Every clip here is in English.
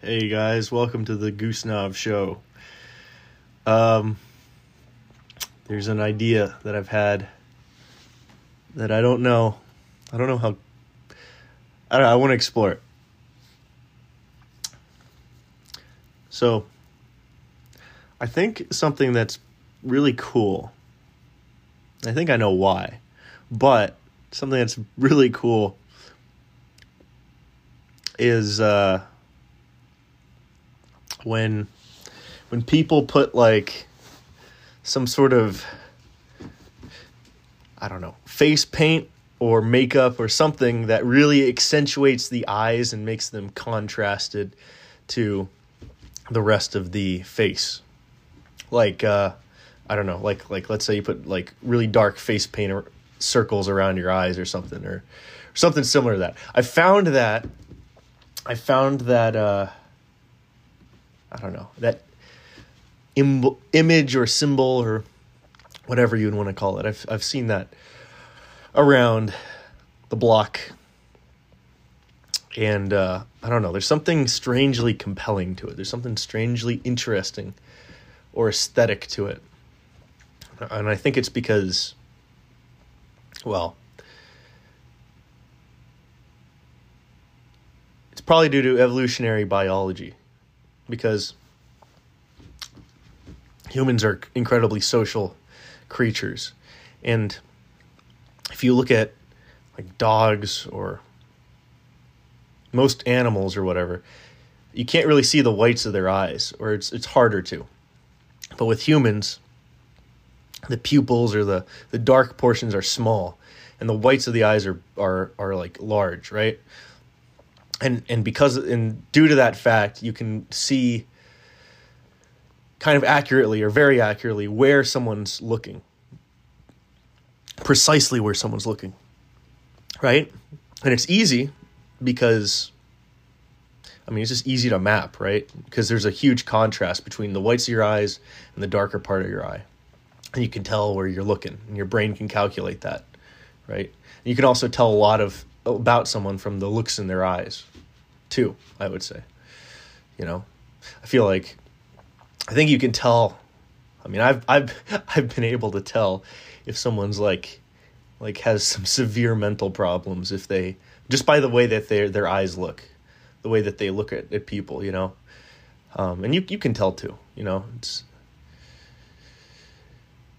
Hey guys, welcome to the Goose Knob Show. Um, there's an idea that I've had that I don't know. I don't know how. I. I want to explore it. So, I think something that's really cool. I think I know why, but something that's really cool is uh, when when people put like some sort of I don't know face paint or makeup or something that really accentuates the eyes and makes them contrasted to the rest of the face. Like uh, I don't know, like like let's say you put like really dark face paint or circles around your eyes or something or, or something similar to that. I found that I found that uh, I don't know that Im- image or symbol or whatever you'd want to call it. I've I've seen that around the block, and uh, I don't know. There's something strangely compelling to it. There's something strangely interesting or aesthetic to it, and I think it's because, well. It's probably due to evolutionary biology because humans are incredibly social creatures. And if you look at like dogs or most animals or whatever, you can't really see the whites of their eyes, or it's it's harder to. But with humans, the pupils or the, the dark portions are small, and the whites of the eyes are are are like large, right? And and because and due to that fact, you can see kind of accurately or very accurately where someone's looking. Precisely where someone's looking. Right? And it's easy because I mean, it's just easy to map, right? Because there's a huge contrast between the whites of your eyes and the darker part of your eye. And you can tell where you're looking, and your brain can calculate that, right? And you can also tell a lot of about someone from the looks in their eyes, too, I would say. You know, I feel like I think you can tell. I mean, I've I've I've been able to tell if someone's like like has some severe mental problems if they just by the way that their their eyes look, the way that they look at, at people, you know. Um, and you you can tell too, you know. It's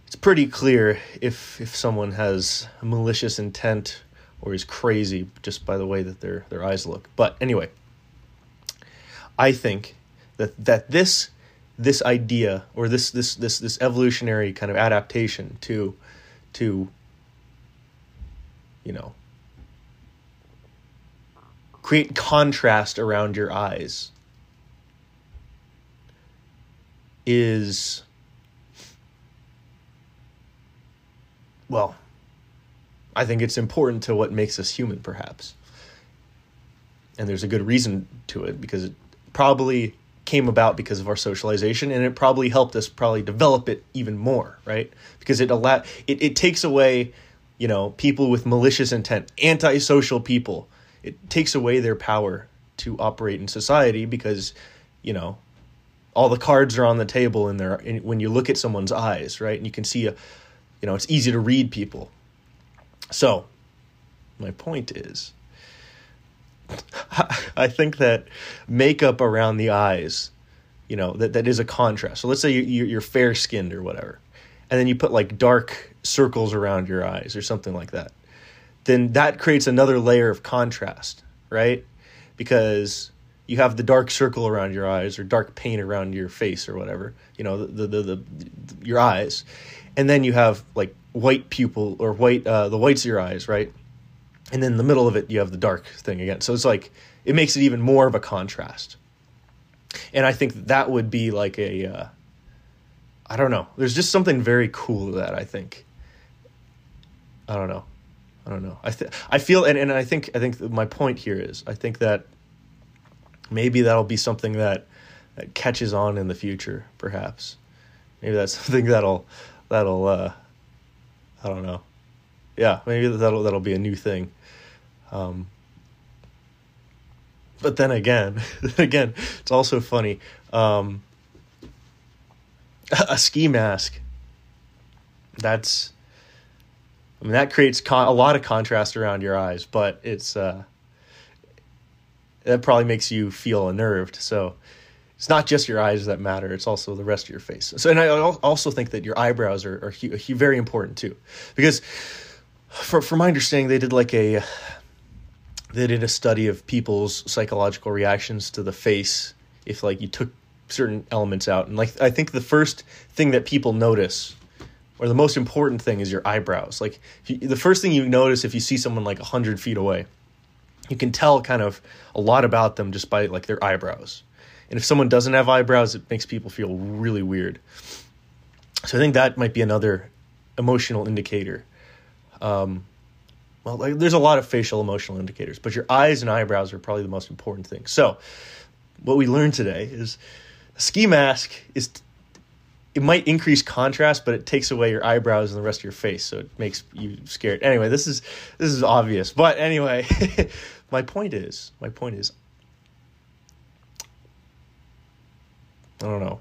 it's pretty clear if if someone has malicious intent or is crazy just by the way that their their eyes look. But anyway, I think that that this this idea or this this this this evolutionary kind of adaptation to to you know create contrast around your eyes is well i think it's important to what makes us human perhaps. And there's a good reason to it because it probably came about because of our socialization and it probably helped us probably develop it even more right? Because it allow it, it takes away you know people with malicious intent antisocial people. It takes away their power to operate in society because you know all the cards are on the table and there when you look at someone's eyes right? And you can see a you know it's easy to read people so my point is I think that makeup around the eyes, you know, that, that is a contrast. So let's say you, you're fair skinned or whatever, and then you put like dark circles around your eyes or something like that. Then that creates another layer of contrast, right? Because you have the dark circle around your eyes or dark paint around your face or whatever, you know, the, the, the, the your eyes. And then you have like white pupil or white, uh, the whites of your eyes, right? and then in the middle of it you have the dark thing again. So it's like it makes it even more of a contrast. And i think that would be like a uh, I don't know. There's just something very cool to that i think. I don't know. I don't know. I th- i feel and, and i think i think my point here is i think that maybe that'll be something that, that catches on in the future perhaps maybe that's something that'll that'll uh i don't know yeah maybe that'll that'll be a new thing um, but then again, again, it's also funny. Um, a ski mask. That's, I mean, that creates con- a lot of contrast around your eyes, but it's uh, that probably makes you feel unnerved. So it's not just your eyes that matter; it's also the rest of your face. So, and I also think that your eyebrows are, are hu- very important too, because for from my understanding, they did like a they did a study of people's psychological reactions to the face if like you took certain elements out. And like i think the first thing that people notice or the most important thing is your eyebrows. Like you, the first thing you notice if you see someone like 100 feet away you can tell kind of a lot about them just by like their eyebrows and if someone doesn't have eyebrows it makes people feel really weird so i think that might be another emotional indicator um, well, like, there's a lot of facial emotional indicators, but your eyes and eyebrows are probably the most important thing. So, what we learned today is a ski mask is it might increase contrast, but it takes away your eyebrows and the rest of your face, so it makes you scared. Anyway, this is this is obvious, but anyway, my point is, my point is, I don't know.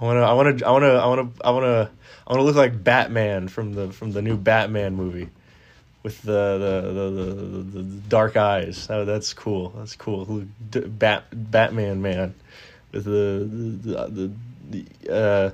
I want to, I want to, I want to, I want to, I want to, I want to look like Batman from the from the new Batman movie with the the the, the, the dark eyes. Oh, that's cool. That's cool. Bat Batman man with the the the, the uh